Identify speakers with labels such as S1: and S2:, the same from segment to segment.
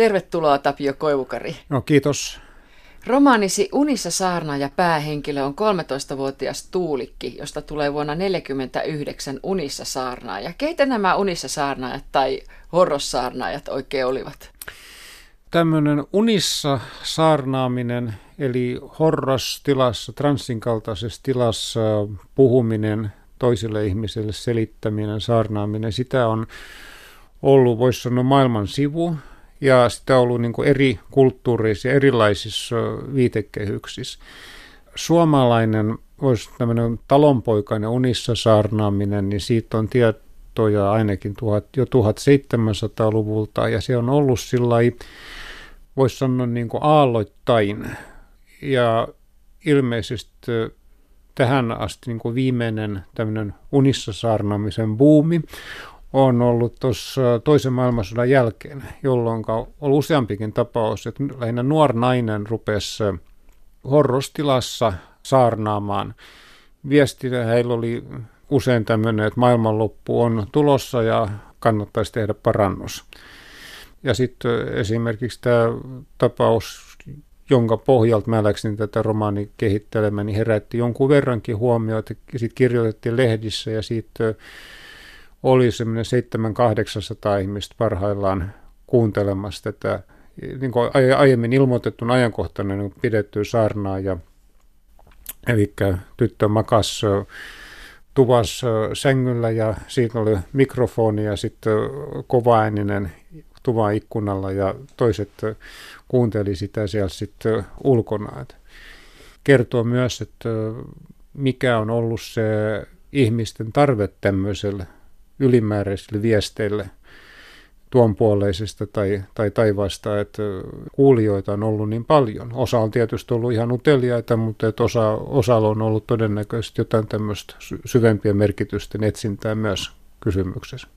S1: Tervetuloa Tapio Koivukari.
S2: No kiitos.
S1: Romaanisi Unissa saarna ja päähenkilö on 13-vuotias Tuulikki, josta tulee vuonna 1949 Unissa saarnaaja. Keitä nämä Unissa saarnaajat tai horrossaarnaajat oikein olivat?
S2: Tämmöinen unissa saarnaaminen, eli horrostilassa, transin kaltaisessa tilassa puhuminen, toisille ihmisille selittäminen, saarnaaminen, sitä on ollut, voisi sanoa, maailman sivu ja sitä on ollut niin kuin eri kulttuureissa ja erilaisissa viitekehyksissä. Suomalainen, voisi tämmöinen talonpoikainen unissa saarnaaminen, niin siitä on tietoja ainakin tuhat, jo 1700-luvulta ja se on ollut sillä voisi sanoa niin kuin aalloittain ja ilmeisesti tähän asti niin kuin viimeinen tämmöinen unissa saarnaamisen buumi on ollut tuossa toisen maailmansodan jälkeen, jolloin on useampikin tapaus, että lähinnä nuori nainen rupesi horrostilassa saarnaamaan. Viesti heillä oli usein tämmöinen, että maailmanloppu on tulossa ja kannattaisi tehdä parannus. Ja sitten esimerkiksi tämä tapaus, jonka pohjalta mä läksin tätä romaani kehittelemään, niin herätti jonkun verrankin huomioita. Sitten kirjoitettiin lehdissä ja sitten oli semmoinen 700-800 ihmistä parhaillaan kuuntelemassa tätä niin kuin aiemmin ilmoitettuna ajankohtana niin pidettyä saarnaa. Ja, eli tyttö makas tuvassa sängyllä ja siitä oli mikrofoni ja sitten kovaääninen tuvan ikkunalla ja toiset kuunteli sitä siellä sitten ulkona. Kertoo myös, että mikä on ollut se ihmisten tarve tämmöiselle ylimääräisille viesteille tuonpuoleisesta tai, tai taivaasta, että kuulijoita on ollut niin paljon. Osa on tietysti ollut ihan uteliaita, mutta että osa, osalla on ollut todennäköisesti jotain tämmöistä syvempiä merkitysten etsintää myös kysymyksessä.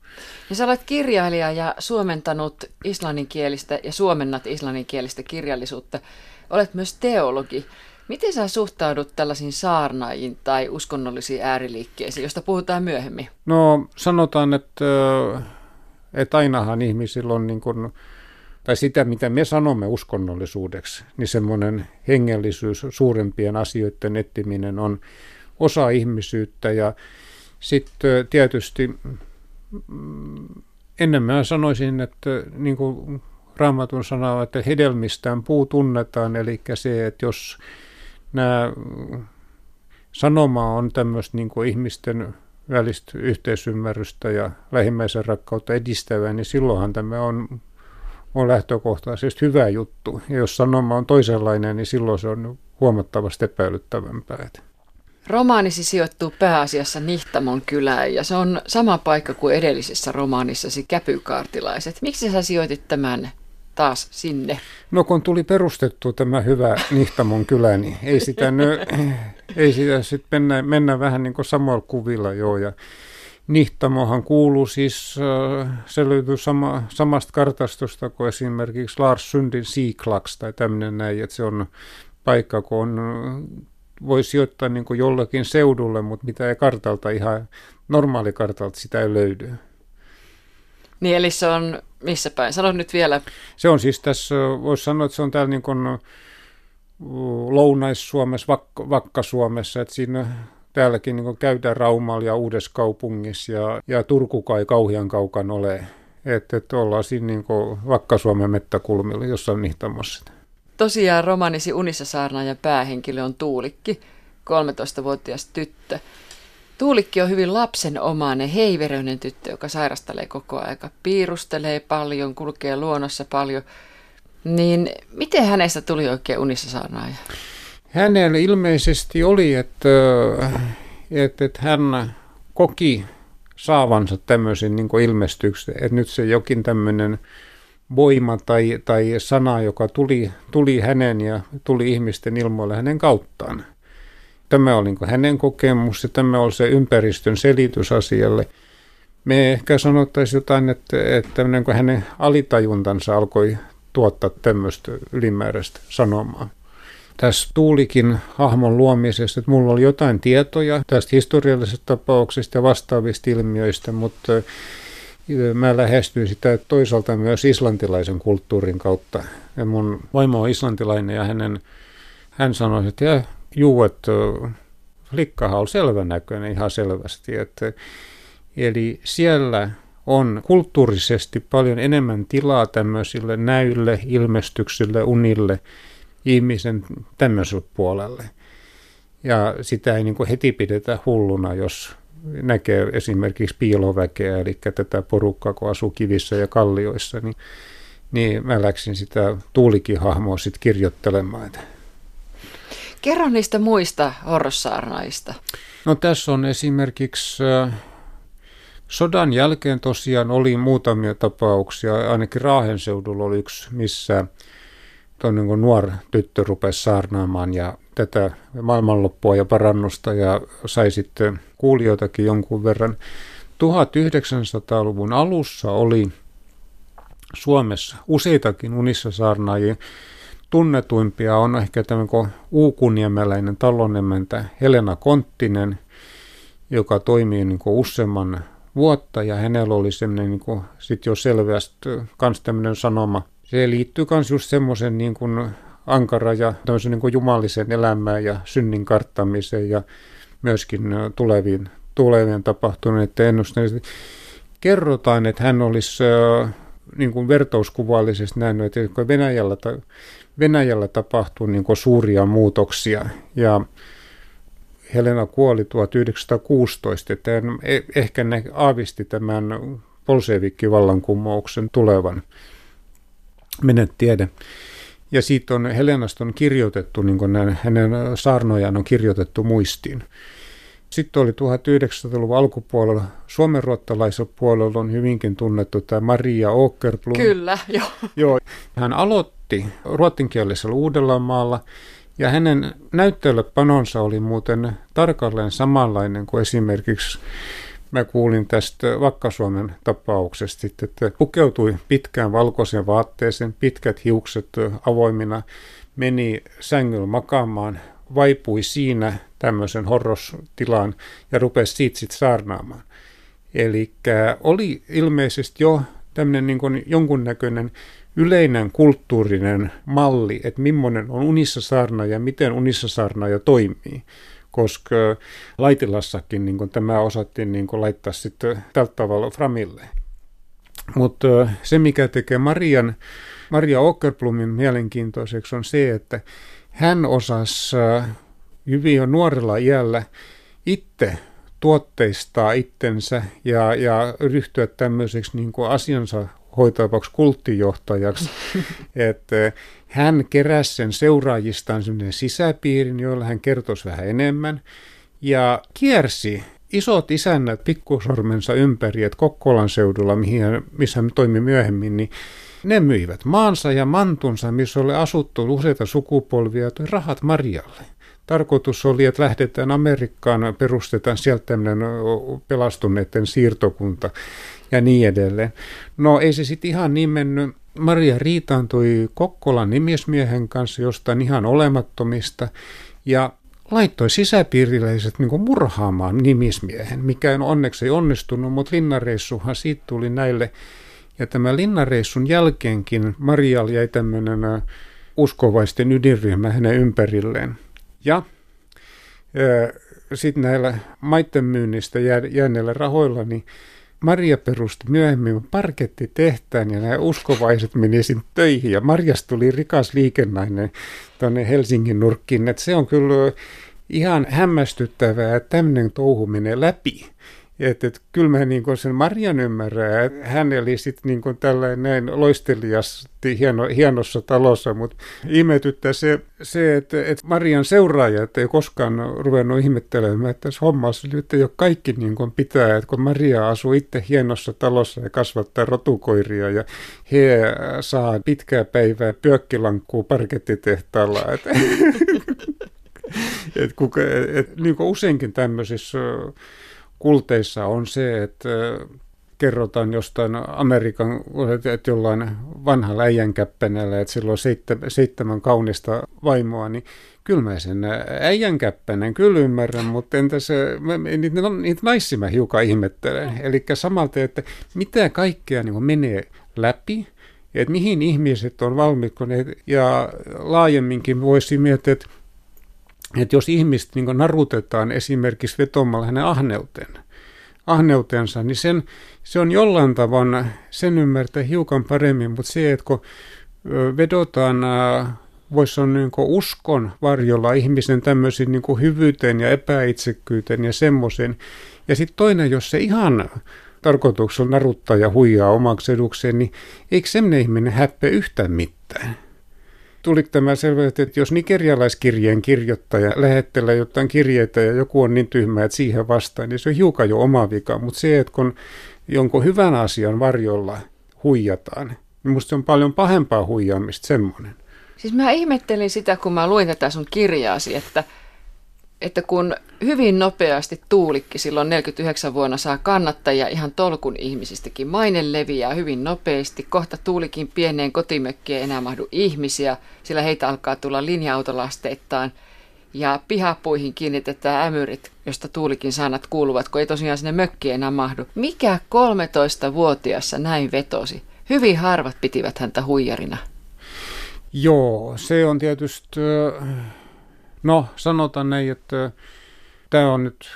S1: Ja sä olet kirjailija ja suomentanut islanninkielistä ja suomennat islanninkielistä kirjallisuutta. Olet myös teologi. Miten sä suhtaudut tällaisiin saarnaajiin tai uskonnollisiin ääriliikkeisiin, josta puhutaan myöhemmin?
S2: No sanotaan, että, että ainahan ihmisillä on niin kuin, tai sitä, mitä me sanomme uskonnollisuudeksi, niin semmoinen hengellisyys, suurempien asioiden etsiminen on osa ihmisyyttä ja sitten tietysti mm, ennen sanoisin, että niin kuin Raamatun sanoo, että hedelmistään puu tunnetaan, eli se, että jos nämä sanoma on tämmöistä niin kuin ihmisten välistä yhteisymmärrystä ja lähimmäisen rakkautta edistävää, niin silloinhan tämä on, on lähtökohtaisesti hyvä juttu. Ja jos sanoma on toisenlainen, niin silloin se on huomattavasti epäilyttävämpää.
S1: Romaanisi sijoittuu pääasiassa Nihtamon kylään ja se on sama paikka kuin edellisessä romaanissasi Käpykaartilaiset. Miksi sä sijoitit tämän taas sinne?
S2: No kun tuli perustettu tämä hyvä Nihtamon kylä, niin ei sitä, nö, ei sitä sitten mennä, mennä vähän niin kuin samalla kuvilla joo. Ja Nihtamohan kuuluu siis, äh, se löytyy sama, samasta kartastosta kuin esimerkiksi Lars Sundin Siiklaks tai tämmöinen näin, että se on paikka, kun on, voi sijoittaa niin kuin jollakin seudulle, mutta mitä ei kartalta ihan normaalikartalta sitä ei löydy.
S1: Niin eli se on missä päin? Sano nyt vielä.
S2: Se on siis tässä, voisi sanoa, että se on täällä niin kuin Lounais-Suomessa, Vakka, Vakka-Suomessa, että siinä täälläkin niin käydään Raumalla ja Uudessa kaupungissa ja, ja Turku kai kauhean kaukan ole. Että et ollaan siinä niin Vakka-Suomen mettäkulmilla jossain nihtamassa.
S1: Tosiaan romanisi Unissa saarnaajan päähenkilö on Tuulikki, 13-vuotias tyttö. Tuulikki on hyvin lapsenomainen, heiveröinen tyttö, joka sairastelee koko aika, piirustelee paljon, kulkee luonnossa paljon. Niin miten hänestä tuli oikein unissa saarnaaja?
S2: Hänellä ilmeisesti oli, että, että, että hän koki saavansa tämmöisen niin ilmestyksen, että nyt se jokin tämmöinen voima tai, tai sana, joka tuli, tuli hänen ja tuli ihmisten ilmoille hänen kauttaan. Tämä oli niin hänen kokemus ja tämä oli se ympäristön selitys asialle. Me ehkä sanottaisiin jotain, että, että niin hänen alitajuntansa alkoi tuottaa tämmöistä ylimääräistä sanomaa. Tässä tuulikin hahmon luomisesta, että mulla oli jotain tietoja tästä historiallisesta tapauksesta ja vastaavista ilmiöistä, mutta mä lähestyin sitä toisaalta myös islantilaisen kulttuurin kautta. Ja mun vaimo on islantilainen ja hänen, hän sanoi, että juu, että flikkahan on selvän näköinen ihan selvästi. Että, eli siellä on kulttuurisesti paljon enemmän tilaa tämmöisille näyille, ilmestyksille, unille, ihmisen tämmöiselle puolelle. Ja sitä ei niin kuin heti pidetä hulluna, jos näkee esimerkiksi piiloväkeä, eli tätä porukkaa, kun asuu kivissä ja kallioissa, niin, niin mä läksin sitä tuulikihahmoa sitten kirjoittelemaan.
S1: Kerro niistä muista horrossaarnaista.
S2: No tässä on esimerkiksi äh, sodan jälkeen tosiaan oli muutamia tapauksia, ainakin Raahen seudulla oli yksi, missä niin nuori tyttö rupesi saarnaamaan ja tätä maailmanloppua ja parannusta ja sai sitten kuulijoitakin jonkun verran. 1900-luvun alussa oli Suomessa useitakin unissa saarnaajia. Tunnetuimpia on ehkä tämmöinen uukuniemeläinen talonemäntä Helena Konttinen, joka toimii niin useamman vuotta ja hänellä oli semmoinen niin sit jo selvästi kans tämmöinen sanoma. Se liittyy myös just semmoisen niin kuin ankara ja tämmöisen niin kuin jumallisen elämään ja synnin karttamiseen ja myöskin tuleviin, tulevien tapahtuneiden ennusteisiin. Kerrotaan, että hän olisi niin kuin vertauskuvallisesti nähnyt, että Venäjällä, Venäjällä tapahtuu niin kuin suuria muutoksia ja Helena kuoli 1916, että e, ehkä aavisti tämän vallankumouksen tulevan. Menet tiedä. Ja siitä on Helenasta on kirjoitettu, niin kuin näin, hänen saarnojaan on kirjoitettu muistiin. Sitten oli 1900-luvun alkupuolella, suomenruottalaisella puolella on hyvinkin tunnettu tämä Maria Åkerblom.
S1: Kyllä, joo.
S2: joo. Hän aloitti ruottinkielisellä Uudellamaalla ja hänen näyttelypanonsa oli muuten tarkalleen samanlainen kuin esimerkiksi mä kuulin tästä Vakka-Suomen tapauksesta, että pukeutui pitkään valkoisen vaatteeseen, pitkät hiukset avoimina, meni sängyllä makaamaan, vaipui siinä tämmöisen horrostilaan ja rupesi siitä sitten saarnaamaan. Eli oli ilmeisesti jo tämmöinen niin jonkunnäköinen yleinen kulttuurinen malli, että millainen on unissa saarna ja miten unissa saarnaaja toimii koska Laitilassakin niin tämä osattiin niin laittaa sitten tältä tavalla framille. Mutta se, mikä tekee Marian, Maria Åkerblumin mielenkiintoiseksi, on se, että hän osasi hyvin jo nuorella iällä itse tuotteistaa itsensä ja, ja ryhtyä tämmöiseksi niin kuin asiansa hoitavaksi kulttijohtajaksi. että hän keräsi sen seuraajistaan sellainen sisäpiirin, joilla hän kertoisi vähän enemmän. Ja kiersi isot isännät pikkusormensa ympäri, että Kokkolan seudulla, mihin, missä hän toimi myöhemmin, niin ne myivät maansa ja mantunsa, missä oli asuttu useita sukupolvia, toi rahat Marialle. Tarkoitus oli, että lähdetään Amerikkaan, perustetaan sieltä tämmöinen pelastuneiden siirtokunta ja niin edelleen. No ei se sitten ihan niin mennyt. Maria riitaantui Kokkolan nimismiehen kanssa jostain ihan olemattomista ja laittoi sisäpiiriläiset niin murhaamaan nimismiehen, mikä onneksi ei onnistunut, mutta linnareissuhan siitä tuli näille. Ja tämä linnareissun jälkeenkin Marial jäi tämmöinen uskovaisten ydinryhmä hänen ympärilleen. Ja sitten näillä maitten myynnistä jääneillä rahoilla, niin Maria perusti myöhemmin parkettitehtaan ja nämä uskovaiset meni sinne töihin ja Marjasta tuli rikas liikennainen tuonne Helsingin nurkkiin. Että se on kyllä ihan hämmästyttävää, että tämmöinen touhu menee läpi. Että et, kyllä mä niin sen Marian ymmärrän, että hän eli sitten niin tällainen näin loistelijasti hieno, hienossa talossa, mutta ihmetyttää se, se että, että Marian seuraajat ei koskaan ruvennut ihmettelemään, että tässä hommassa nyt ei ole kaikki niin kuin pitää, että kun Maria asuu itse hienossa talossa ja kasvattaa rotukoiria ja he saa pitkää päivää pyökkilankkuu parkettitehtaalla, että et, kuka, et, niin kuin useinkin tämmöisissä kulteissa on se, että kerrotaan jostain Amerikan, että jollain vanhalla äijänkäppänällä, että sillä on seitsemän, seitsemän kaunista vaimoa, niin kyllä mä sen äijänkäppänen kyllä ymmärrän, mutta entä se, mä, niitä, niitä naisia mä hiukan ihmettelen. Eli samalta, että mitä kaikkea niin menee läpi, että mihin ihmiset on valmiit, ja laajemminkin voisi miettiä, että, että jos ihmiset niin narutetaan esimerkiksi vetomalla hänen ahneuteen, ahneutensa, niin sen, se on jollain tavalla, sen ymmärtää hiukan paremmin, mutta se, että kun vedotaan, voisi sanoa niin uskon varjolla ihmisen tämmöisiin niin hyvyyteen ja epäitsekkyyteen ja semmoisen. Ja sitten toinen, jos se ihan tarkoituksella naruttaa ja huijaa omaksi edukseen, niin eikö semmoinen ihminen häppe yhtään mitään? Tuli tämä selvä, että jos nigerialaiskirjeen kirjoittaja lähettelee jotain kirjeitä ja joku on niin tyhmä, että siihen vastaan, niin se on hiukan jo oma vika. Mutta se, että kun jonkun hyvän asian varjolla huijataan, niin musta se on paljon pahempaa huijaamista semmoinen.
S1: Siis mä ihmettelin sitä, kun mä luin tätä sun kirjaasi, että – että kun hyvin nopeasti Tuulikki silloin 49 vuonna saa kannattajia ihan tolkun ihmisistäkin, maine leviää hyvin nopeasti, kohta Tuulikin pieneen kotimökkiin enää mahdu ihmisiä, sillä heitä alkaa tulla linja-autolasteittain, ja pihapuihin kiinnitetään ämyrit, josta Tuulikin sanat kuuluvat, kun ei tosiaan sinne mökkiin enää mahdu. Mikä 13-vuotiassa näin vetosi? Hyvin harvat pitivät häntä huijarina.
S2: Joo, se on tietysti No, sanotaan näin, että tämä on nyt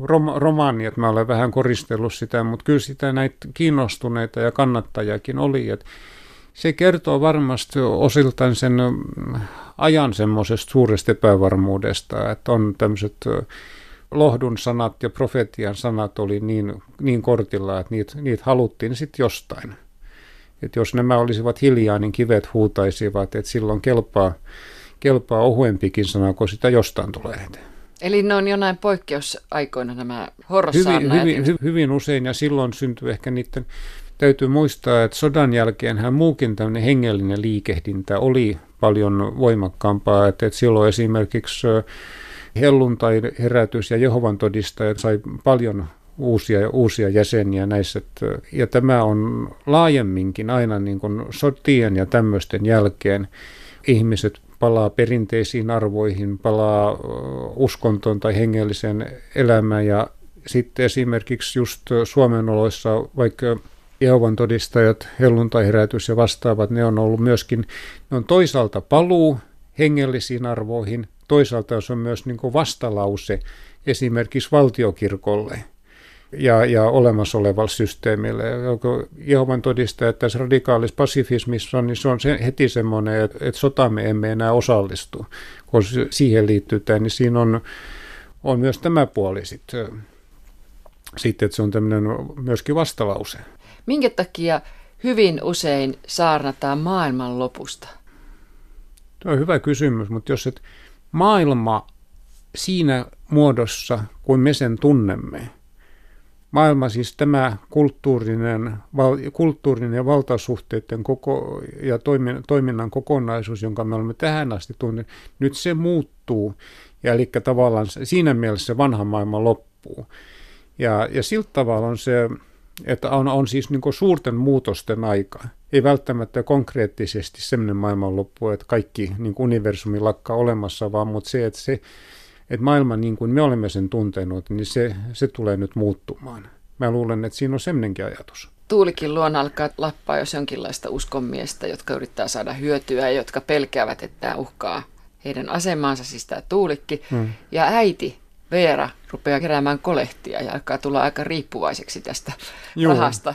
S2: rom- romaani, että mä olen vähän koristellut sitä, mutta kyllä sitä näitä kiinnostuneita ja kannattajakin oli. Että se kertoo varmasti osiltaan sen ajan semmoisesta suuresta epävarmuudesta, että on tämmöiset lohdun sanat ja profetian sanat oli niin, niin kortilla, että niitä, niitä haluttiin sitten jostain. Että jos nämä olisivat hiljaa, niin kivet huutaisivat, että silloin kelpaa kelpaa ohuempikin sana, kun sitä jostain tulee
S1: Eli ne on jonain poikkeusaikoina nämä
S2: horrossaarnaajat? Hyvin, hyvin, hyvin usein ja silloin syntyy ehkä niiden, täytyy muistaa, että sodan jälkeen hän muukin tämmöinen hengellinen liikehdintä oli paljon voimakkaampaa, että, että silloin esimerkiksi helluntai-herätys ja Jehovan todistajat sai paljon uusia, uusia jäseniä näissä. Ja tämä on laajemminkin aina niin kuin sotien ja tämmöisten jälkeen ihmiset palaa perinteisiin arvoihin, palaa uskontoon tai hengelliseen elämään ja sitten esimerkiksi just Suomen oloissa vaikka Jehovan todistajat, helluntai-herätys ja vastaavat, ne on ollut myöskin, ne on toisaalta paluu hengellisiin arvoihin, toisaalta se on myös niin vastalause esimerkiksi valtiokirkolle – ja, ja olemassa olevalle systeemille. Jehovan että tässä radikaalissa pasifismissa on, niin se on se, heti semmoinen, että, että sotamme emme enää osallistu. Kun siihen liittyy tämä, niin siinä on, on myös tämä puoli sitten, sitten, että se on tämmöinen myöskin vastalause.
S1: Minkä takia hyvin usein saarnataan maailman lopusta?
S2: Tuo on hyvä kysymys, mutta jos et maailma siinä muodossa, kuin me sen tunnemme, maailma, siis tämä kulttuurinen, val, kulttuurinen ja valtasuhteiden koko, ja toiminnan, toiminnan kokonaisuus, jonka me olemme tähän asti tunneet, nyt se muuttuu. Ja eli tavallaan siinä mielessä se vanha maailma loppuu. Ja, ja siltä tavalla on se, että on, on siis niin suurten muutosten aika. Ei välttämättä konkreettisesti sellainen maailmanloppu, että kaikki niin universumi lakkaa olemassa, vaan mutta se, että se että maailma niin kuin me olemme sen tuntenut, niin se, se tulee nyt muuttumaan. Mä luulen, että siinä on semmoinenkin ajatus.
S1: Tuulikin luon alkaa lappaa jos jonkinlaista uskonmiestä, jotka yrittää saada hyötyä ja jotka pelkäävät, että tämä uhkaa heidän asemaansa, siis tämä Tuulikki. Hmm. Ja äiti Veera rupeaa keräämään kolehtia ja alkaa tulla aika riippuvaiseksi tästä Joo. rahasta.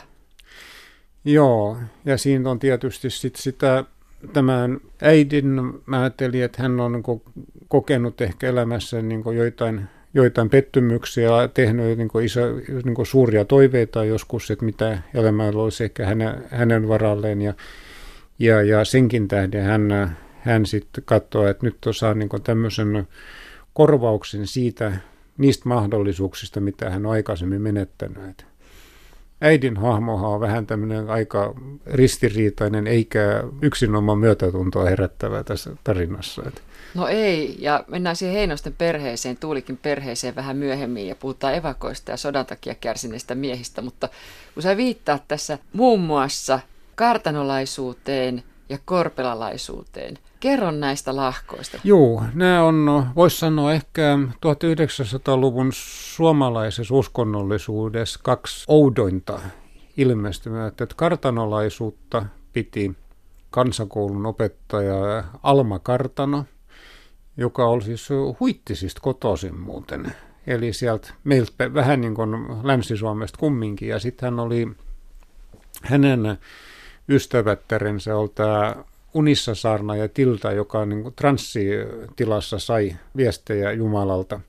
S2: Joo, ja siinä on tietysti sit sitä tämän äidin, mä ajattelin, että hän on niin kokenut ehkä elämässä niin joitain, joitain pettymyksiä ja tehnyt niin iso, niin suuria toiveita joskus, että mitä elämällä olisi ehkä hänen, hänen varalleen. Ja, ja, ja senkin tähden hän, hän sitten katsoo, että nyt saa niin tämmöisen korvauksen siitä, niistä mahdollisuuksista, mitä hän on aikaisemmin menettänyt. Äidin hahmohan on vähän tämmöinen aika ristiriitainen eikä yksinomaan myötätuntoa herättävä tässä tarinassa.
S1: No ei, ja mennään siihen Heinosten perheeseen, Tuulikin perheeseen vähän myöhemmin ja puhutaan evakoista ja sodan takia kärsineistä miehistä, mutta kun sä viittaat tässä muun muassa kartanolaisuuteen ja korpelalaisuuteen, Kerro näistä lahkoista.
S2: Joo, nämä on, voisi sanoa ehkä 1900-luvun suomalaisessa uskonnollisuudessa kaksi oudointa ilmestymää. Että kartanolaisuutta piti kansakoulun opettaja Alma Kartano, joka oli siis huittisista kotoisin muuten. Eli sieltä meiltä vähän niin kuin Länsi-Suomesta kumminkin. Ja sitten hän oli, hänen ystävättärensä oli tämä unissa saarna ja tilta, joka niin transsitilassa sai viestejä Jumalalta.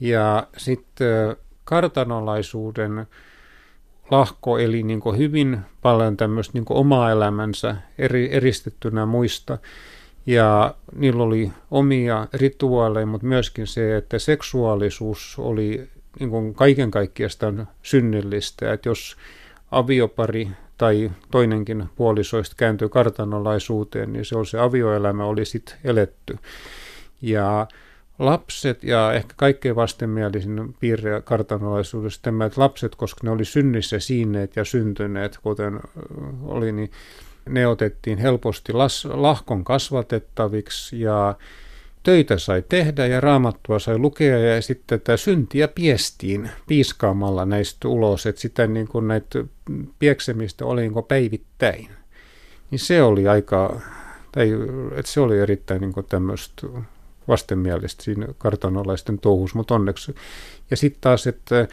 S2: Ja sitten kartanolaisuuden lahko eli niin kuin hyvin paljon tämmöistä niin omaa elämänsä eri, eristettynä muista. Ja niillä oli omia rituaaleja, mutta myöskin se, että seksuaalisuus oli niin kuin kaiken kaikkiaan synnillistä. Että jos aviopari tai toinenkin puolisoista kääntyi kartanolaisuuteen, niin se se avioelämä oli sitten eletty. Ja lapset ja ehkä kaikkein vastenmielisin piirre kartanolaisuudessa tämä, että lapset, koska ne oli synnissä siineet ja syntyneet, kuten oli, niin ne otettiin helposti las, lahkon kasvatettaviksi ja töitä sai tehdä ja raamattua sai lukea ja sitten tätä syntiä piestiin piiskaamalla näistä ulos, että sitä niin kuin näitä pieksemistä oli niin kuin päivittäin. Niin se oli aika, tai, että se oli erittäin niin kuin tämmöistä vastenmielistä siinä kartanolaisten touhus, mutta onneksi. Ja sitten taas, että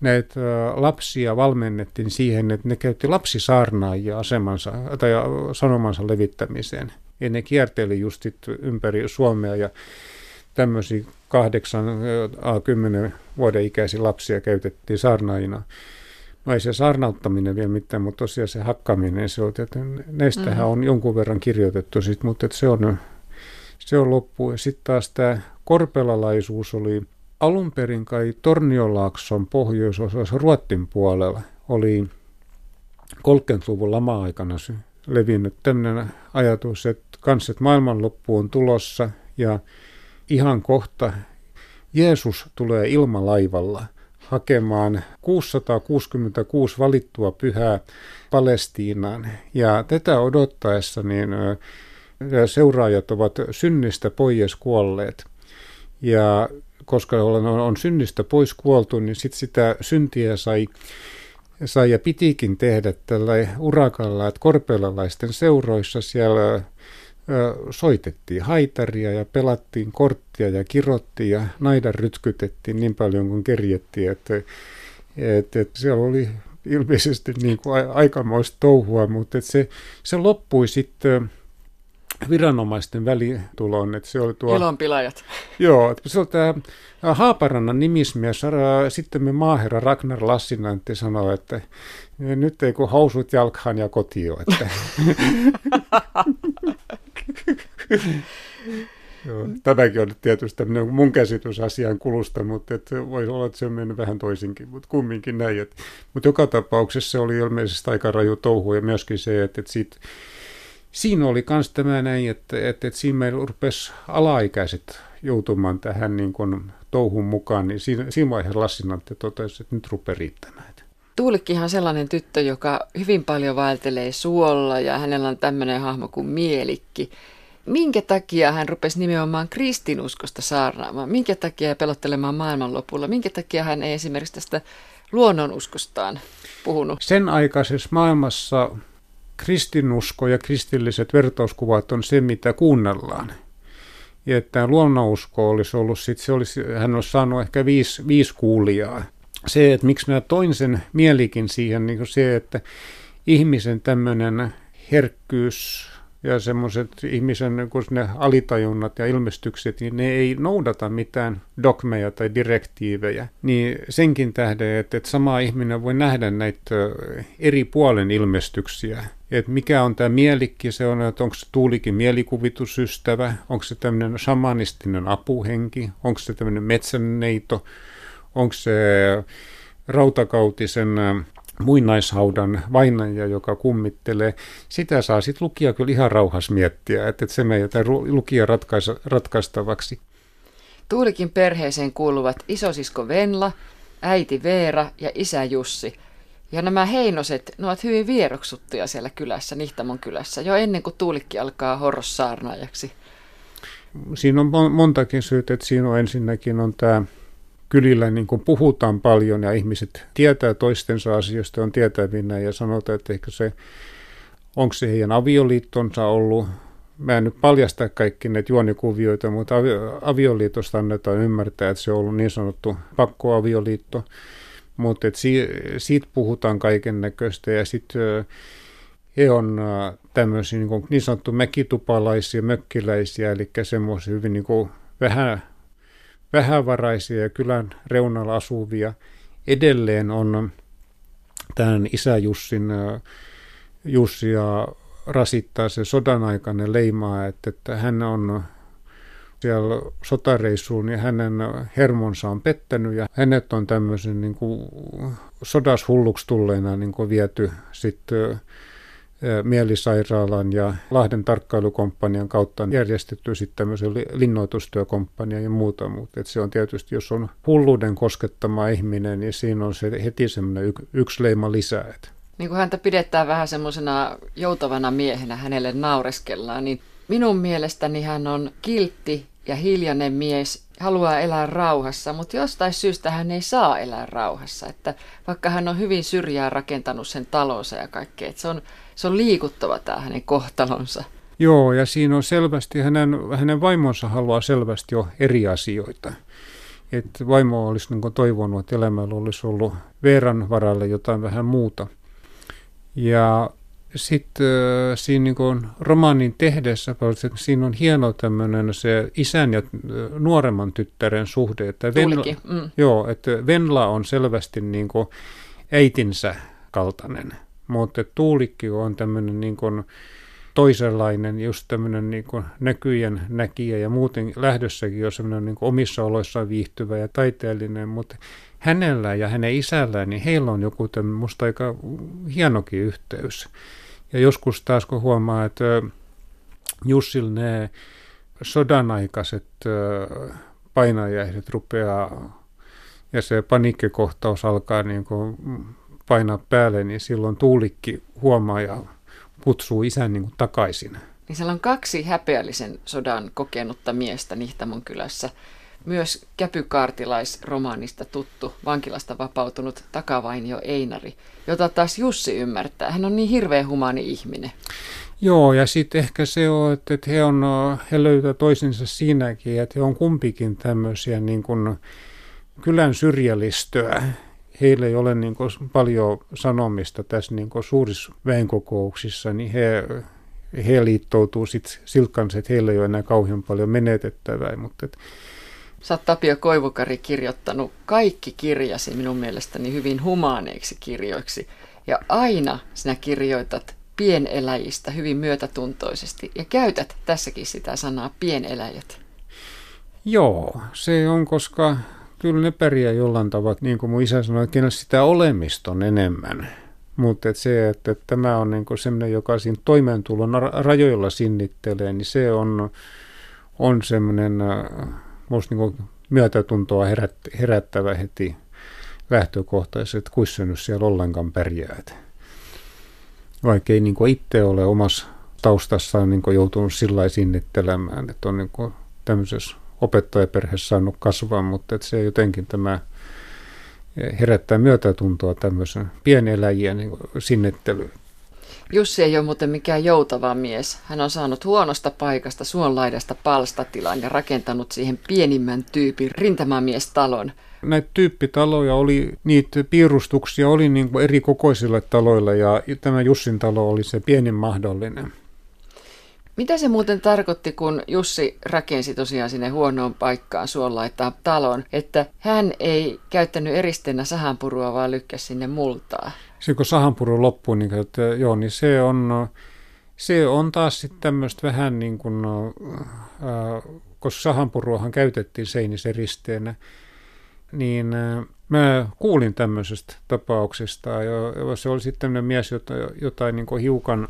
S2: näitä lapsia valmennettiin siihen, että ne käytti lapsisaarnaajia asemansa tai sanomansa levittämiseen – ja ne kierteli just ympäri Suomea ja tämmöisiä kahdeksan a 10 vuoden ikäisiä lapsia käytettiin saarnaajina. No ei se saarnauttaminen vielä mitään, mutta tosiaan se hakkaminen, se on, että näistähän mm-hmm. on jonkun verran kirjoitettu, sit, mutta että se, on, se on loppu. Ja sitten taas tämä korpelalaisuus oli alun perin kai Torniolaakson pohjoisosassa Ruottin puolella, oli 30-luvun lama-aikana levinnyt tämmöinen ajatus, että kans, että maailmanloppu on tulossa ja ihan kohta Jeesus tulee ilmalaivalla hakemaan 666 valittua pyhää Palestiinaan. Ja tätä odottaessa niin seuraajat ovat synnistä pois kuolleet. Ja koska on, synnistä pois kuoltu, niin sit sitä syntiä sai sai ja pitikin tehdä tällä urakalla, että korpealalaisten seuroissa siellä soitettiin haitaria ja pelattiin korttia ja kirottiin ja naidan rytkytettiin niin paljon kuin kerjettiin, että, että, että siellä oli ilmeisesti niin kuin aikamoista touhua, mutta että se, se loppui sitten viranomaisten välituloon. Että se oli tuo,
S1: Ilonpilajat.
S2: Joo, se oli tämä Haaparannan nimismies, sitten me maaherra Ragnar Lassinantti sanoi, että nyt ei kun housut jalkaan ja kotio. Että. Joo, tämäkin on tietysti mun käsitys asian kulusta, mutta et voi olla, että se on mennyt vähän toisinkin, mutta kumminkin näin. Et, mutta joka tapauksessa se oli ilmeisesti aika raju touhu ja myöskin se, että, että siitä siinä oli myös tämä näin, että, että, että siinä meillä rupesi alaikäiset joutumaan tähän niin kuin touhun mukaan, niin siinä, siinä vaiheessa Lassinantti totesi, että nyt rupeaa riittämään.
S1: Tuulikkihan sellainen tyttö, joka hyvin paljon vaeltelee suolla ja hänellä on tämmöinen hahmo kuin Mielikki. Minkä takia hän rupesi nimenomaan kristinuskosta saarnaamaan? Minkä takia pelottelemaan maailmanlopulla? Minkä takia hän ei esimerkiksi tästä luonnonuskostaan puhunut?
S2: Sen aikaisessa maailmassa kristinusko ja kristilliset vertauskuvat on se, mitä kuunnellaan. Ja että luonnousko olisi ollut, sit se olisi, hän olisi saanut ehkä viisi, viisi kuulijaa. Se, että miksi mä toin sen mielikin siihen, niin se, että ihmisen tämmöinen herkkyys, ja semmoiset ihmisen kun ne alitajunnat ja ilmestykset, niin ne ei noudata mitään dogmeja tai direktiivejä. Niin senkin tähden, että, että sama ihminen voi nähdä näitä eri puolen ilmestyksiä. Että mikä on tämä mielikki, se on, että onko se tuulikin mielikuvitusystävä, onko se tämmöinen shamanistinen apuhenki, onko se tämmöinen metsänneito, onko se rautakautisen muinaishaudan vainaja, joka kummittelee, sitä saa sitten lukija kyllä ihan rauhas miettiä, että, että se me jätä lukija ratkaisa, ratkaistavaksi.
S1: Tuulikin perheeseen kuuluvat isosisko Venla, äiti Veera ja isä Jussi. Ja nämä heinoset, ne ovat hyvin vieroksuttuja siellä kylässä, Nihtamon kylässä, jo ennen kuin Tuulikki alkaa horrossaarnaajaksi.
S2: Siinä on montakin syytä, että siinä on ensinnäkin on tämä kylillä niin kuin puhutaan paljon ja ihmiset tietää toistensa asioista, on tietävinä ja sanotaan, että ehkä se, onko se heidän avioliittonsa ollut, mä en nyt paljasta kaikki näitä juonikuvioita, mutta avioliitosta annetaan ymmärtää, että se on ollut niin sanottu pakkoavioliitto, mutta että siitä puhutaan kaiken näköistä ja sitten he on tämmöisiä niin, niin sanottu mäkitupalaisia, mökkiläisiä, eli semmoisia hyvin niin kuin vähän vähävaraisia ja kylän reunalla asuvia. Edelleen on tämän isä Jussin, Jussia rasittaa se sodan aikainen leimaa, että, että hän on siellä sotareissuun ja hänen hermonsa on pettänyt ja hänet on tämmöisen niin kuin sodashulluksi tulleena niin kuin viety sitten mielisairaalan ja Lahden tarkkailukomppanian kautta on järjestetty sitten tämmöisen linnoitustyökomppania ja muuta, mutta se on tietysti, jos on hulluuden koskettama ihminen, niin siinä on se heti semmoinen yksi leima lisää.
S1: Niin kuin häntä pidetään vähän semmoisena joutavana miehenä, hänelle naureskellaan, niin minun mielestäni hän on kiltti ja hiljainen mies, haluaa elää rauhassa, mutta jostain syystä hän ei saa elää rauhassa. Että vaikka hän on hyvin syrjää rakentanut sen talonsa ja kaikkea, että se on, se on liikuttava tämä hänen kohtalonsa.
S2: Joo, ja siinä on selvästi, hänen, hänen vaimonsa haluaa selvästi jo eri asioita. Että vaimo olisi niin toivonut, että elämällä olisi ollut Veeran varalle jotain vähän muuta. Ja sitten siinä niin kuin romaanin tehdessä, siinä on hieno tämmöinen se isän ja nuoremman tyttären suhde. Että
S1: Venla, mm.
S2: Joo, että Venla on selvästi niin kuin äitinsä kaltainen, mutta Tuulikki on tämmöinen niin kuin toisenlainen, just tämmöinen niin kuin näkyjen näkijä ja muuten lähdössäkin on semmoinen niin omissa oloissaan viihtyvä ja taiteellinen, mutta hänellä ja hänen isällään, niin heillä on joku tämmöinen musta aika hienokin yhteys. Ja joskus taas kun huomaa, että Jussil ne sodan aikaiset painajaiset rupeaa ja se paniikkikohtaus alkaa niin kuin painaa päälle, niin silloin Tuulikki huomaa ja kutsuu isän niin kuin takaisin.
S1: Niin siellä on kaksi häpeällisen sodan kokenutta miestä Nihtamon kylässä myös käpykaartilaisromaanista tuttu, vankilasta vapautunut takavainio Einari, jota taas Jussi ymmärtää. Hän on niin hirveän humaani ihminen.
S2: Joo, ja sitten ehkä se on, että he, on, he löytää toisensa siinäkin, että he on kumpikin tämmöisiä niin kuin kylän syrjälistöä. Heillä ei ole niin kuin paljon sanomista tässä niin kuin suurissa väenkokouksissa, niin he, he liittoutuu sitten silkkansa, että heillä ei ole enää kauhean paljon menetettävää, mutta että
S1: Sä oot Tapio Koivukari kirjoittanut kaikki kirjasi minun mielestäni hyvin humaaneiksi kirjoiksi. Ja aina sinä kirjoitat pieneläjistä hyvin myötätuntoisesti ja käytät tässäkin sitä sanaa pieneläjät.
S2: Joo, se on, koska kyllä ne pärjää jollain tavalla, niin kuin mun isä sanoi, että sitä olemiston enemmän. Mutta et se, että tämä on niin sellainen, joka siinä toimeentulon rajoilla sinnittelee, niin se on, on semmoinen musta niin myötätuntoa herät, herättävä heti lähtökohtaisesti, että kuissa nyt siellä ollenkaan pärjää. Vaikka ei niin itse ole omassa taustassaan niin joutunut sillä sinnittelemään, että on niin tämmöisessä opettajaperheessä saanut kasvaa, mutta että se jotenkin tämä herättää myötätuntoa tämmöisen pieneläjien niin sinnittelyyn.
S1: Jussi ei ole muuten mikään joutava mies. Hän on saanut huonosta paikasta suonlaidasta palstatilan ja rakentanut siihen pienimmän tyypin rintamamiestalon.
S2: Näitä tyyppitaloja oli, niitä piirustuksia oli niin kuin eri kokoisilla taloilla ja tämä Jussin talo oli se pienin mahdollinen.
S1: Mitä se muuten tarkoitti, kun Jussi rakensi tosiaan sinne huonoon paikkaan suonlaittaa talon, että hän ei käyttänyt eristeenä sahanpurua, vaan lykkäsi sinne multaa?
S2: se kun sahanpuru loppuu, niin, että, joo, niin se on, se on taas sitten tämmöistä vähän niin kuin, ää, koska sahanpuruahan käytettiin seinisen risteenä, niin ää, Mä kuulin tämmöisestä tapauksesta ja se oli sitten tämmöinen mies, jota, jotain niin hiukan,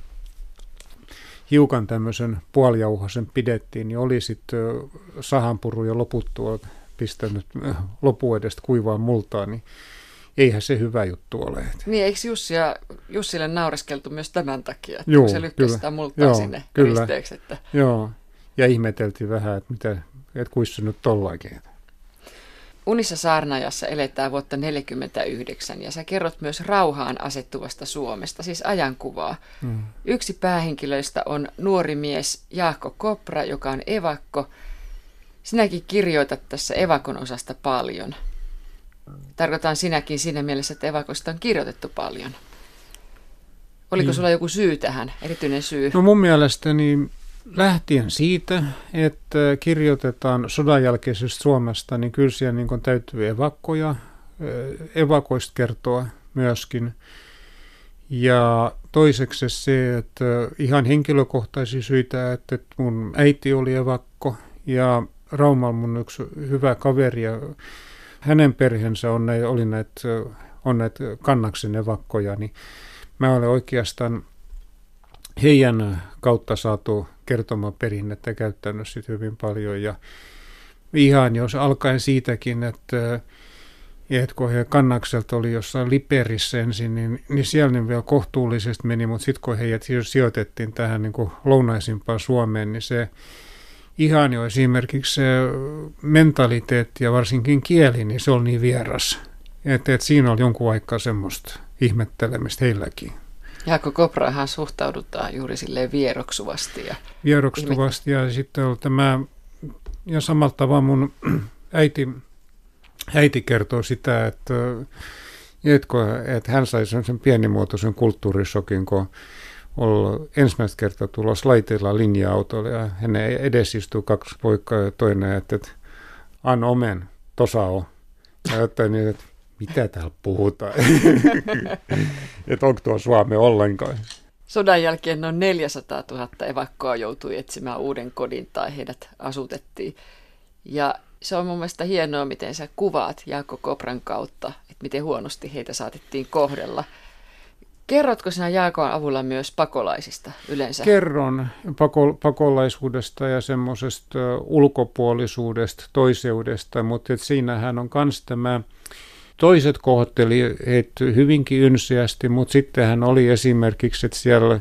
S2: hiukan tämmöisen puolijauhasen pidettiin, niin oli sitten sahanpuru jo loputtua pistänyt lopu edestä kuivaa multaa, niin eihän se hyvä juttu ole.
S1: Niin, eikö Jussia, Jussille naureskeltu myös tämän takia, että Joo, se lykkäsi sitä multaa Joo, sinne kyllä. risteeksi? Että...
S2: Joo, ja ihmeteltiin vähän, että, mitä, että kuissa nyt tollakin.
S1: Unissa saarnajassa eletään vuotta 1949 ja sä kerrot myös rauhaan asettuvasta Suomesta, siis ajankuvaa. Mm. Yksi päähenkilöistä on nuori mies Jaakko Kopra, joka on evakko. Sinäkin kirjoitat tässä evakon osasta paljon. Tarkoitan sinäkin siinä mielessä, että evakosta on kirjoitettu paljon. Oliko niin. sulla joku syy tähän, erityinen syy?
S2: No mun mielestäni lähtien siitä, että kirjoitetaan sodan jälkeisestä Suomesta, niin kyllä siellä niin täytyy evakkoja, evakoista kertoa myöskin. Ja toiseksi se, että ihan henkilökohtaisia syitä, että mun äiti oli evakko ja Raumalla mun yksi hyvä kaveri ja hänen perheensä on näitä, oli näitä, on näitä kannaksen evakkoja, niin mä olen oikeastaan heidän kautta saatu kertomaperinnettä käyttänyt sit hyvin paljon ja ihan jos alkaen siitäkin, että että kun he kannakselta oli jossain Liperissä ensin, niin, niin siellä ne vielä kohtuullisesti meni, mutta sitten kun heidät sijoitettiin tähän niin kuin lounaisimpaan Suomeen, niin se ihan jo esimerkiksi se mentaliteetti ja varsinkin kieli, niin se oli niin vieras. Että et siinä oli jonkun aikaa semmoista ihmettelemistä heilläkin.
S1: Jaakko Koprahan suhtaudutaan juuri silleen vieroksuvasti. Ja
S2: vieroksuvasti ja sitten on tämä, ja samalla tavalla mun äiti, äiti kertoo sitä, että, että, että hän sai sen pienimuotoisen kulttuurisokin, kun ollut ensimmäistä kertaa tulossa laiteilla linja-autolla ja hänen edessä istuu kaksi poikaa ja toinen, että, että an omen, tosa on. Ja niin, että mitä täällä puhutaan? että onko tuo Suomi ollenkaan?
S1: Sodan jälkeen noin 400 000 evakkoa joutui etsimään uuden kodin tai heidät asutettiin. Ja se on mun mielestä hienoa, miten sä kuvaat Jaakko Kopran kautta, että miten huonosti heitä saatettiin kohdella. Kerrotko sinä Jaakon avulla myös pakolaisista yleensä?
S2: Kerron pako, pakolaisuudesta ja semmoisesta ulkopuolisuudesta, toiseudesta, mutta siinähän on myös tämä Toiset kohteli heitä hyvinkin ynsiästi, mutta sitten hän oli esimerkiksi, että siellä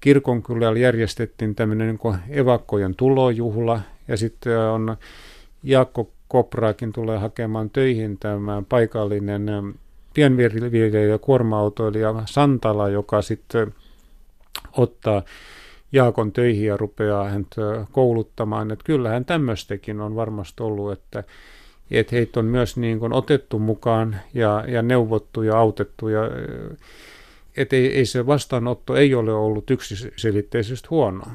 S2: kirkonkylällä järjestettiin tämmöinen niin evakkojen tulojuhla ja sitten on Jaakko Kopraakin tulee hakemaan töihin tämä paikallinen pienviljelijä kuorma-autoilija Santala, joka sitten ottaa Jaakon töihin ja rupeaa häntä kouluttamaan. Että kyllähän tämmöistäkin on varmasti ollut, että että heitä on myös niin kuin otettu mukaan ja, ja neuvottu ja autettu. Ja, että ei, ei se vastaanotto ei ole ollut yksiselitteisesti huonoa.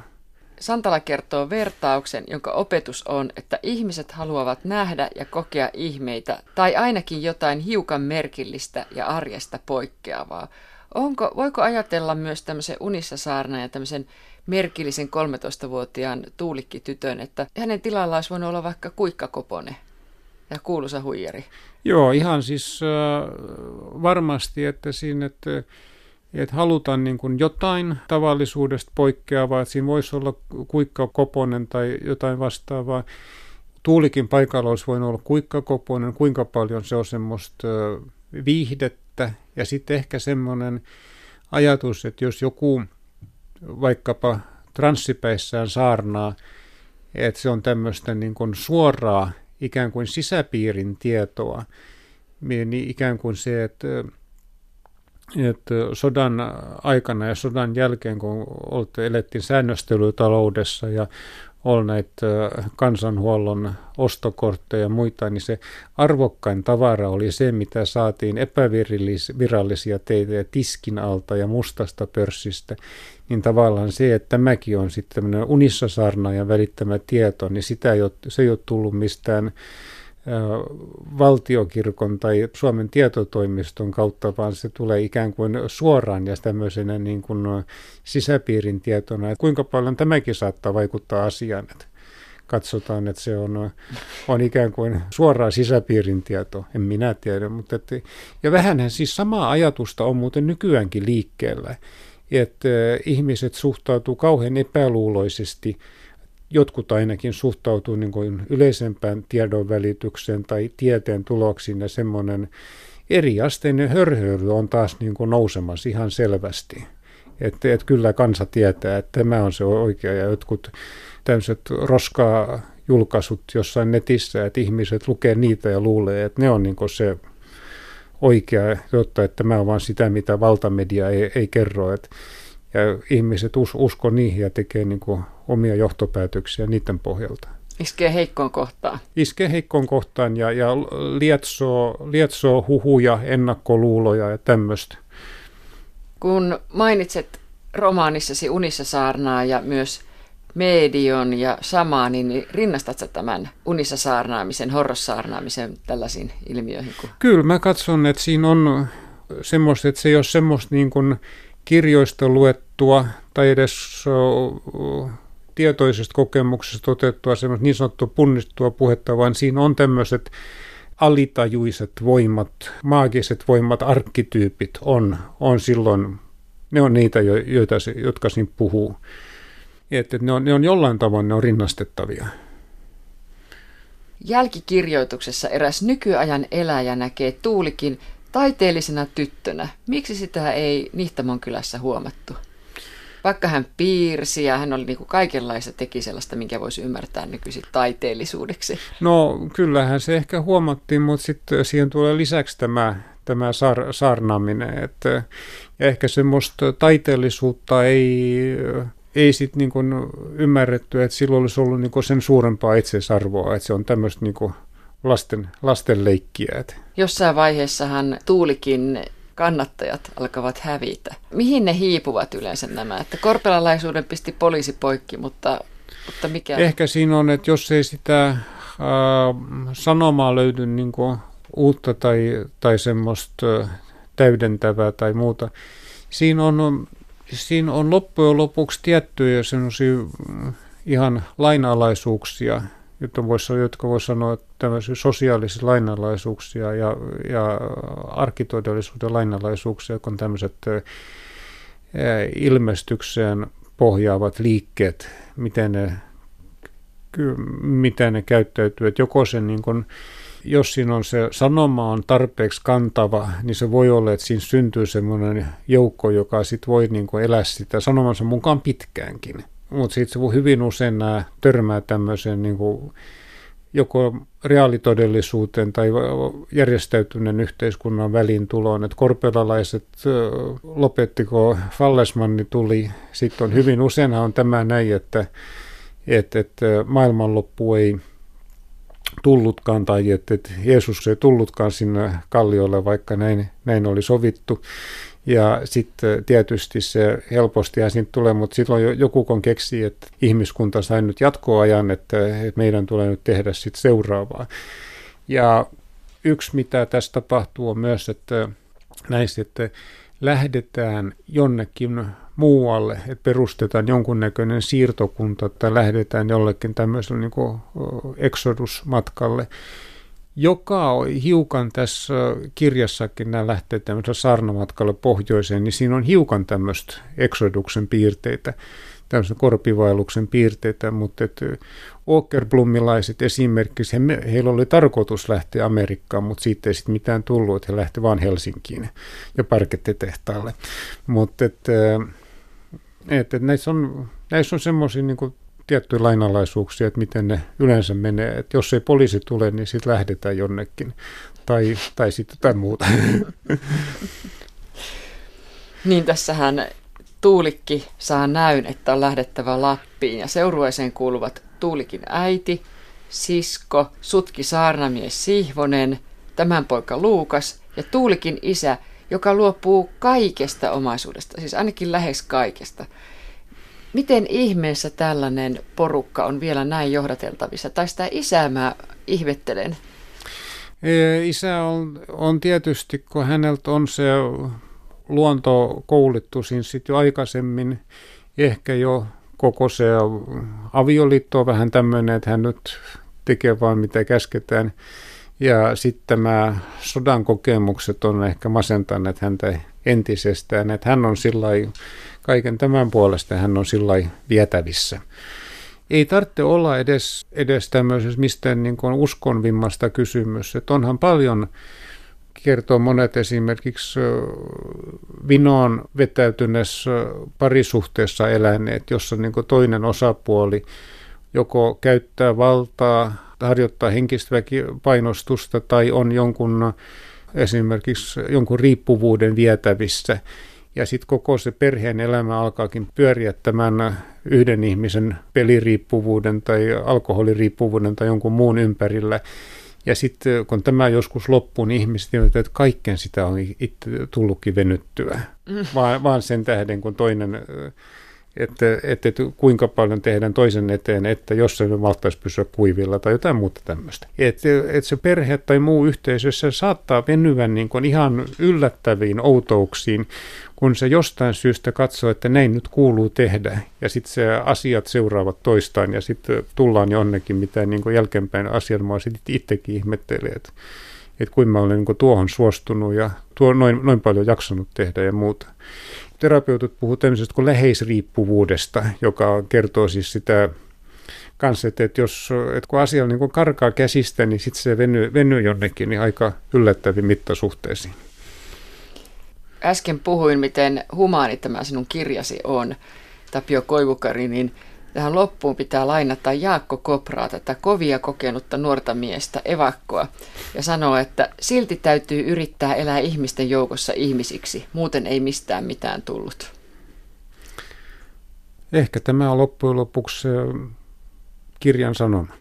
S1: Santala kertoo vertauksen, jonka opetus on, että ihmiset haluavat nähdä ja kokea ihmeitä tai ainakin jotain hiukan merkillistä ja arjesta poikkeavaa. Onko, voiko ajatella myös tämmöisen unissa saarna ja tämmöisen merkillisen 13-vuotiaan tuulikkitytön, että hänen tilalla olisi voinut olla vaikka kuikkakopone? Ja kuuluisa huijari.
S2: Joo, ihan siis äh, varmasti, että siinä, että, että halutaan niin kuin jotain tavallisuudesta poikkeavaa, että siinä voisi olla kuikka koponen tai jotain vastaavaa. Tuulikin paikalla olisi voinut olla kuikka koponen, kuinka paljon se on semmoista äh, viihdettä ja sitten ehkä semmoinen ajatus, että jos joku vaikkapa transsipäissään saarnaa, että se on tämmöistä niin kuin suoraa ikään kuin sisäpiirin tietoa, niin ikään kuin se, että, että sodan aikana ja sodan jälkeen, kun elettiin säännöstelytaloudessa ja oli näitä kansanhuollon ostokortteja ja muita, niin se arvokkain tavara oli se, mitä saatiin epävirallisia teitä tiskin alta ja mustasta pörssistä. Niin tavallaan se, että tämäkin on sitten tämmöinen unissa ja välittämä tieto, niin sitä ei ole, se ei ole tullut mistään valtiokirkon tai Suomen tietotoimiston kautta, vaan se tulee ikään kuin suoraan ja tämmöisenä niin kuin sisäpiirin tietona, että kuinka paljon tämäkin saattaa vaikuttaa asiaan. Että katsotaan, että se on, on ikään kuin suoraa sisäpiirin tieto, en minä tiedä. Mutta että, ja vähänhän siis samaa ajatusta on muuten nykyäänkin liikkeellä, että ihmiset suhtautuu kauhean epäluuloisesti jotkut ainakin suhtautuu niin kuin yleisempään tiedon välitykseen tai tieteen tuloksiin ja semmoinen eriasteinen hörhöily on taas niin kuin nousemassa ihan selvästi. Että et kyllä kansa tietää, että tämä on se oikea ja jotkut tämmöiset roskaa julkaisut jossain netissä, että ihmiset lukee niitä ja luulee, että ne on niin se oikea, jotta että tämä on vain sitä, mitä valtamedia ei, ei kerro. Että, ja ihmiset us, usko niihin ja tekee niin omia johtopäätöksiä niiden pohjalta.
S1: Iskee heikkoon kohtaan.
S2: Iskee heikkoon kohtaan ja, ja lietsoo, lietsoo huhuja, ennakkoluuloja ja tämmöistä.
S1: Kun mainitset romaanissasi Unissa saarnaa ja myös medion ja samaani, niin rinnastatko tämän unissa saarnaamisen, horrossaarnaamisen tällaisiin ilmiöihin? Kuin?
S2: Kyllä, mä katson, että siinä on semmoista, että se ei ole semmoista niin kuin kirjoista luettua tai edes tietoisesta kokemuksesta otettua semmoista niin sanottua punnistua puhetta, vaan siinä on tämmöiset alitajuiset voimat, maagiset voimat, arkkityypit on, on silloin, ne on niitä, joita, jotka siinä puhuu. Että ne on, ne on jollain tavoin ne on rinnastettavia.
S1: Jälkikirjoituksessa eräs nykyajan eläjä näkee Tuulikin taiteellisena tyttönä. Miksi sitä ei Nihtamon kylässä huomattu? Vaikka hän piirsi ja hän oli niin kuin kaikenlaista, teki sellaista, minkä voisi ymmärtää nykyisin taiteellisuudeksi.
S2: No kyllähän se ehkä huomattiin, mutta sitten siihen tulee lisäksi tämä, tämä sar, sarnaaminen. Että, ehkä semmoista taiteellisuutta ei, ei sitten niin ymmärretty, että silloin olisi ollut niin sen suurempaa itseisarvoa, että se on tämmöistä niin lasten, lasten leikkiä.
S1: Jossain vaiheessahan Tuulikin kannattajat alkavat hävitä. Mihin ne hiipuvat yleensä nämä? Että korpelalaisuuden pisti poliisi poikki, mutta, mutta mikä?
S2: Ehkä siinä on, että jos ei sitä äh, sanomaa löydy niin kuin uutta tai, tai semmoista täydentävää tai muuta, siinä on, siinä on loppujen lopuksi tiettyjä semmoisia ihan lainalaisuuksia, jotka voisi, jotka voisi sanoa tämmöisiä sosiaalisia lainalaisuuksia ja, ja arkitodellisuuden lainalaisuuksia, jotka on tämmöiset ilmestykseen pohjaavat liikkeet, miten ne, miten ne käyttäytyy. Että joko se niin kun, jos siinä on se sanoma on tarpeeksi kantava, niin se voi olla, että siinä syntyy semmoinen joukko, joka sitten voi niin elää sitä sanomansa mukaan pitkäänkin. Mutta sitten hyvin usein nämä törmää tämmöiseen niin kuin joko reaalitodellisuuteen tai järjestäytyneen yhteiskunnan väliintuloon. Että korpelalaiset lopettiko Fallesmanni tuli, sitten on hyvin usein on tämä näin, että, että, että maailmanloppu ei tullutkaan tai että, että Jeesus ei tullutkaan sinne kalliolle, vaikka näin, näin oli sovittu. Ja sitten tietysti se helposti siitä tulee, mutta silloin joku kun keksii, että ihmiskunta sai nyt jatkoajan, että, meidän tulee nyt tehdä sitten seuraavaa. Ja yksi, mitä tässä tapahtuu, on myös, että näistä, että lähdetään jonnekin muualle, että perustetaan jonkunnäköinen siirtokunta tai lähdetään jollekin tämmöiselle niin exodus-matkalle, joka on hiukan tässä kirjassakin, nämä lähtee tämmöisellä saarnamatkalle pohjoiseen, niin siinä on hiukan tämmöistä eksoduksen piirteitä, tämmöisen korpivaelluksen piirteitä, mutta Åkerblomilaiset esimerkiksi, he, heillä oli tarkoitus lähteä Amerikkaan, mutta siitä ei sitten mitään tullut, että he lähtivät vain Helsinkiin ja parkettetehtaalle. Mutta että, että, että näissä on, näissä on semmoisia niin tiettyjä lainalaisuuksia, että miten ne yleensä menee. Että jos ei poliisi tule, niin sitten lähdetään jonnekin. Tai, tai sitten jotain muuta.
S1: niin tässähän Tuulikki saa näyn, että on lähdettävä Lappiin ja seurueeseen kuuluvat Tuulikin äiti, sisko, sutki saarnamies Sihvonen, tämän poika Luukas ja Tuulikin isä, joka luopuu kaikesta omaisuudesta, siis ainakin lähes kaikesta. Miten ihmeessä tällainen porukka on vielä näin johdateltavissa? Tai sitä isää mä ihmettelen.
S2: Isä on, on tietysti, kun häneltä on se luonto koulittu siinä sitten jo aikaisemmin, ehkä jo koko se avioliitto on vähän tämmöinen, että hän nyt tekee vaan mitä käsketään. Ja sitten tämä sodan kokemukset on ehkä masentaneet häntä entisestään, että hän on sillä kaiken tämän puolesta hän on sillä vietävissä. Ei tarvitse olla edes, edes tämmöisessä mistään niin kuin uskonvimmasta kysymys. Että onhan paljon, kertoo monet esimerkiksi vinoon vetäytyneessä parisuhteessa eläneet, jossa niin toinen osapuoli joko käyttää valtaa, harjoittaa henkistä painostusta tai on jonkun esimerkiksi jonkun riippuvuuden vietävissä. Ja sitten koko se perheen elämä alkaakin pyöriä tämän yhden ihmisen peliriippuvuuden tai alkoholiriippuvuuden tai jonkun muun ympärillä. Ja sitten kun tämä joskus loppuu, niin ihmiset että kaiken sitä on itse tullutkin venyttyä. Mm. Vaan, vaan sen tähden, kun toinen että, että, että kuinka paljon tehdään toisen eteen, että jos se maltaisi pysyä kuivilla tai jotain muuta tämmöistä. Että, että se perhe tai muu yhteisö, se saattaa venyä niin kuin ihan yllättäviin outouksiin, kun se jostain syystä katsoo, että näin nyt kuuluu tehdä, ja sitten se asiat seuraavat toistaan, ja sitten tullaan jonnekin, mitä niin kuin jälkeenpäin sitten itsekin ihmettelee, että, että kuinka mä olen niin kuin tuohon suostunut ja tuo noin, noin paljon jaksanut tehdä ja muuta terapeutit puhuvat tämmöisestä kuin läheisriippuvuudesta, joka kertoo siis sitä kanssa, että, että, jos, että kun asia niin kuin karkaa käsistä, niin sitten se venyy, venyy jonnekin niin aika yllättäviin mittasuhteisiin.
S1: Äsken puhuin, miten humaani tämä sinun kirjasi on, Tapio Koivukari, niin Tähän loppuun pitää lainata Jaakko Kopraa, tätä kovia kokenutta nuorta miestä, evakkoa, ja sanoa, että silti täytyy yrittää elää ihmisten joukossa ihmisiksi, muuten ei mistään mitään tullut.
S2: Ehkä tämä on loppujen lopuksi kirjan sanoma.